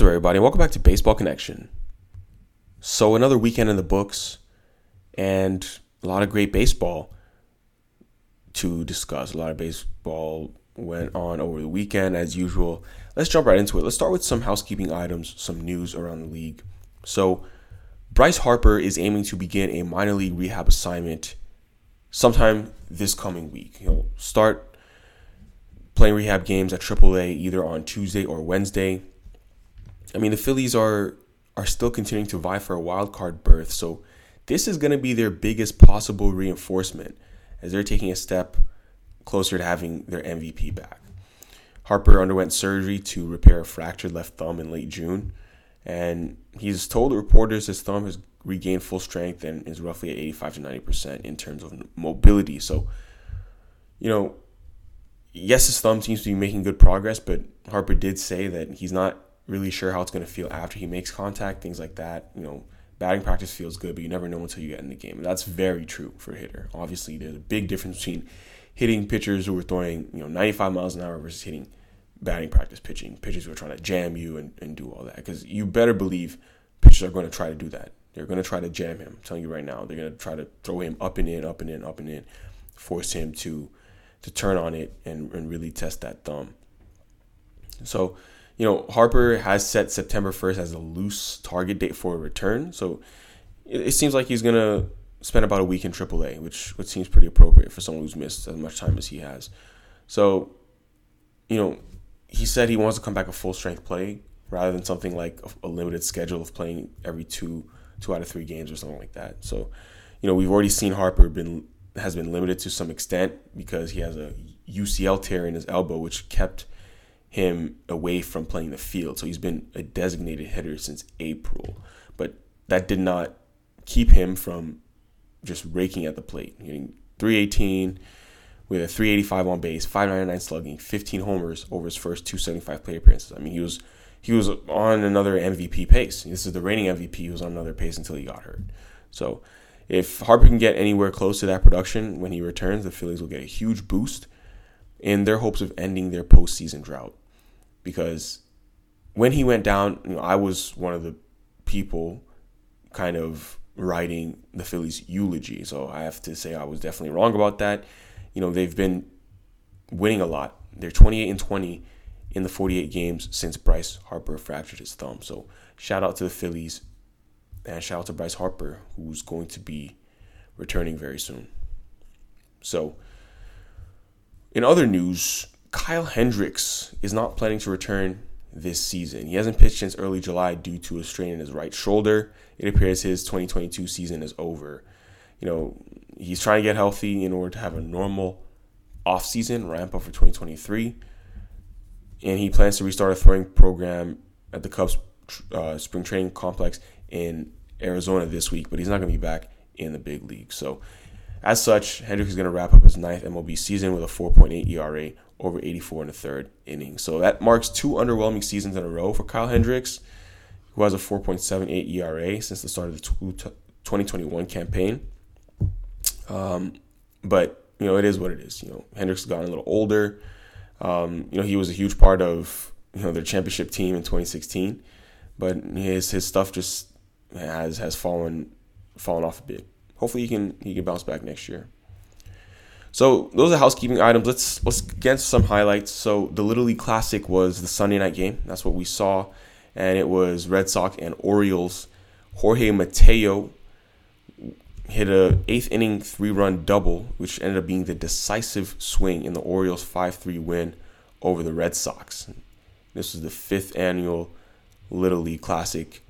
What's up, everybody? Welcome back to Baseball Connection. So, another weekend in the books and a lot of great baseball to discuss. A lot of baseball went on over the weekend, as usual. Let's jump right into it. Let's start with some housekeeping items, some news around the league. So, Bryce Harper is aiming to begin a minor league rehab assignment sometime this coming week. He'll start playing rehab games at AAA either on Tuesday or Wednesday. I mean, the Phillies are are still continuing to vie for a wild card berth, so this is going to be their biggest possible reinforcement as they're taking a step closer to having their MVP back. Harper underwent surgery to repair a fractured left thumb in late June, and he's told reporters his thumb has regained full strength and is roughly at 85 to 90% in terms of mobility. So, you know, yes, his thumb seems to be making good progress, but Harper did say that he's not really sure how it's going to feel after he makes contact, things like that. You know, batting practice feels good, but you never know until you get in the game. And that's very true for a hitter. Obviously, there's a big difference between hitting pitchers who are throwing, you know, 95 miles an hour versus hitting batting practice pitching, pitchers who are trying to jam you and, and do all that. Because you better believe pitchers are going to try to do that. They're going to try to jam him. I'm telling you right now. They're going to try to throw him up and in, up and in, up and in, force him to to turn on it and, and really test that thumb. So, you know, Harper has set September 1st as a loose target date for a return. So it, it seems like he's going to spend about a week in AAA, which, which seems pretty appropriate for someone who's missed as much time as he has. So, you know, he said he wants to come back a full strength play rather than something like a, a limited schedule of playing every two two out of three games or something like that. So, you know, we've already seen Harper been has been limited to some extent because he has a UCL tear in his elbow, which kept him away from playing the field. So he's been a designated hitter since April, but that did not keep him from just raking at the plate, hitting 318 with a 385 on base, 599 slugging, 15 homers over his first 275 plate appearances. I mean, he was he was on another MVP pace. This is the reigning MVP. He was on another pace until he got hurt. So if Harper can get anywhere close to that production when he returns, the Phillies will get a huge boost in their hopes of ending their postseason drought. Because when he went down, you know, I was one of the people kind of writing the Phillies eulogy. So I have to say I was definitely wrong about that. You know, they've been winning a lot. They're 28 and 20 in the 48 games since Bryce Harper fractured his thumb. So shout out to the Phillies and shout out to Bryce Harper, who's going to be returning very soon. So, in other news, Kyle Hendricks is not planning to return this season. He hasn't pitched since early July due to a strain in his right shoulder. It appears his 2022 season is over. You know, he's trying to get healthy in order to have a normal offseason ramp up for 2023. And he plans to restart a throwing program at the Cubs uh, spring training complex in Arizona this week, but he's not going to be back in the big league. So, as such, Hendricks is going to wrap up his ninth MLB season with a 4.8 ERA over 84 in the third inning. So that marks two underwhelming seasons in a row for Kyle Hendricks, who has a 4.78 ERA since the start of the 2021 campaign. Um, but you know, it is what it is. You know, Hendricks has gotten a little older. Um, you know, he was a huge part of you know their championship team in 2016, but his his stuff just has has fallen fallen off a bit. Hopefully, he can he can bounce back next year. So those are housekeeping items. Let's let's get into some highlights. So the Little League Classic was the Sunday night game. That's what we saw, and it was Red Sox and Orioles. Jorge Mateo hit a eighth inning three run double, which ended up being the decisive swing in the Orioles five three win over the Red Sox. This was the fifth annual Little League Classic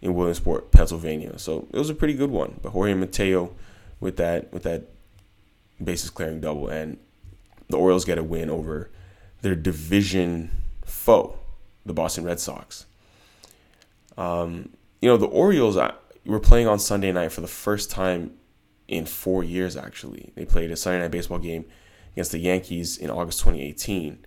in Williamsport, Pennsylvania. So it was a pretty good one. But Jorge Mateo with that with that bases clearing double, and the Orioles get a win over their division foe, the Boston Red Sox. Um, you know, the Orioles were playing on Sunday night for the first time in four years, actually. They played a Sunday night baseball game against the Yankees in August 2018.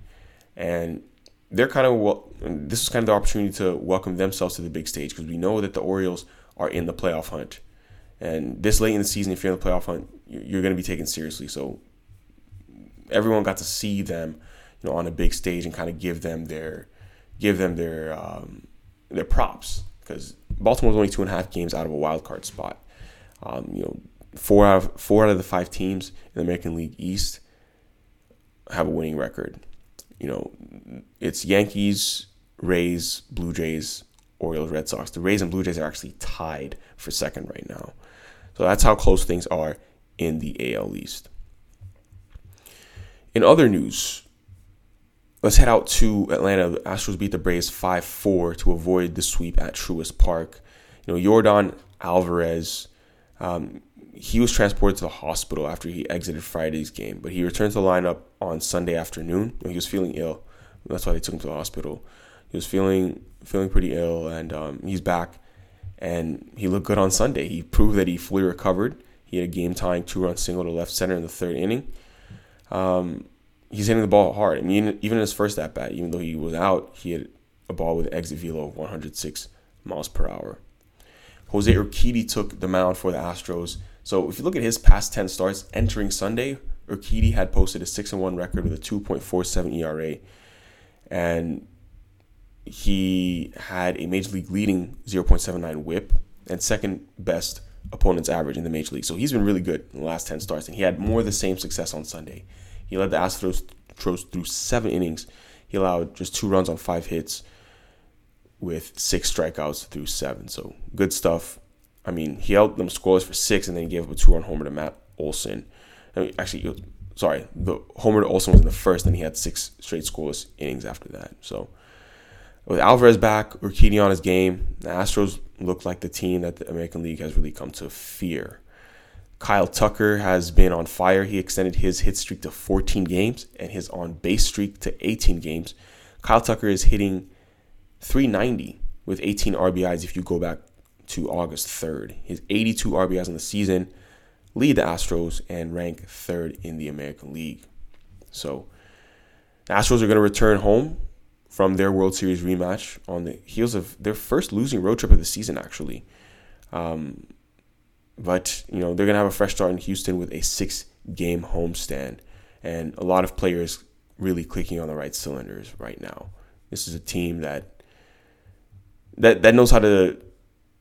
And they're kind of well, this is kind of the opportunity to welcome themselves to the big stage because we know that the Orioles are in the playoff hunt. And this late in the season, if you're in the playoff hunt, you're going to be taken seriously. So everyone got to see them, you know, on a big stage and kind of give them their give them their um, they're props because Baltimore's only two and a half games out of a wild card spot. Um, you know, four out of four out of the five teams in the American League East have a winning record. You know, it's Yankees, Rays, Blue Jays, Orioles, Red Sox. The Rays and Blue Jays are actually tied for second right now. So that's how close things are in the AL East. In other news, let's head out to Atlanta. The Astros beat the Braves 5 4 to avoid the sweep at Truist Park. You know, Yordan Alvarez, um, he was transported to the hospital after he exited Friday's game, but he returned to the lineup on Sunday afternoon. He was feeling ill. That's why they took him to the hospital. He was feeling feeling pretty ill, and um, he's back. And he looked good on Sunday. He proved that he fully recovered. He had a game tying two run single to left center in the third inning. Um, he's hitting the ball hard. I mean, even in his first at bat, even though he was out, he had a ball with exit velo of 106 miles per hour. Jose Urquidy took the mound for the Astros. So if you look at his past 10 starts entering Sunday, Urquidy had posted a 6 1 record with a 2.47 ERA. And he had a major league leading 0.79 whip and second best opponent's average in the major league. So he's been really good in the last 10 starts, and he had more of the same success on Sunday. He led the Astros through seven innings. He allowed just two runs on five hits with six strikeouts through seven. So good stuff. I mean, he held them scoreless for six, and then he gave up a two-run homer to Matt Olson. I mean, actually, sorry, the homer to Olson was in the first, and he had six straight scoreless innings after that. So with Alvarez back, Urquidy on his game, the Astros look like the team that the American League has really come to fear. Kyle Tucker has been on fire. He extended his hit streak to 14 games and his on base streak to 18 games. Kyle Tucker is hitting 390 with 18 RBIs if you go back to August 3rd. His 82 RBIs in the season lead the Astros and rank third in the American League. So the Astros are going to return home from their World Series rematch on the heels of their first losing road trip of the season, actually. Um, but you know they're gonna have a fresh start in Houston with a six-game homestand, and a lot of players really clicking on the right cylinders right now. This is a team that that that knows how to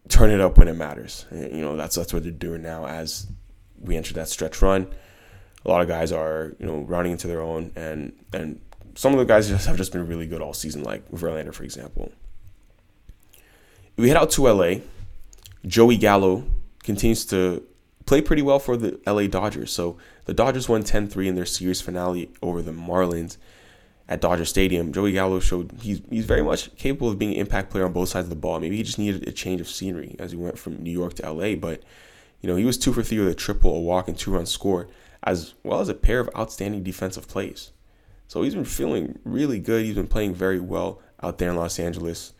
turn it up when it matters. You know that's that's what they're doing now as we enter that stretch run. A lot of guys are you know running into their own, and and some of the guys just have just been really good all season, like Verlander, for example. We head out to LA, Joey Gallo continues to play pretty well for the LA Dodgers. So the Dodgers won 10 3 in their series finale over the Marlins at Dodger Stadium. Joey Gallo showed he's, he's very much capable of being an impact player on both sides of the ball. Maybe he just needed a change of scenery as he went from New York to LA. But, you know, he was two for three with a triple, a walk, and two runs scored, as well as a pair of outstanding defensive plays. So he's been feeling really good. He's been playing very well out there in Los Angeles.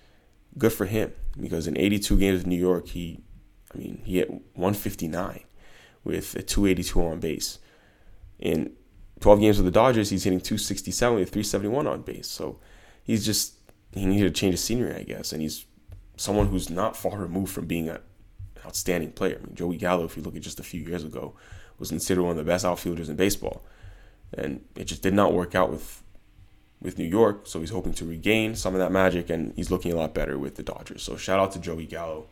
Good for him because in 82 games in New York, he, I mean, he hit 159 with a 282 on base. In 12 games with the Dodgers, he's hitting 267 with 371 on base. So he's just he needed to change of scenery, I guess, and he's someone who's not far removed from being an outstanding player. I mean, Joey Gallo, if you look at just a few years ago, was considered one of the best outfielders in baseball and it just did not work out with with New York. So he's hoping to regain some of that magic, and he's looking a lot better with the Dodgers. So shout out to Joey Gallo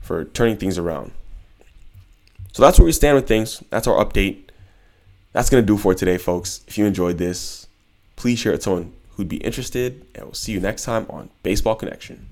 for turning things around. So that's where we stand with things. That's our update. That's gonna do for today, folks. If you enjoyed this, please share it to someone who'd be interested, and we'll see you next time on Baseball Connection.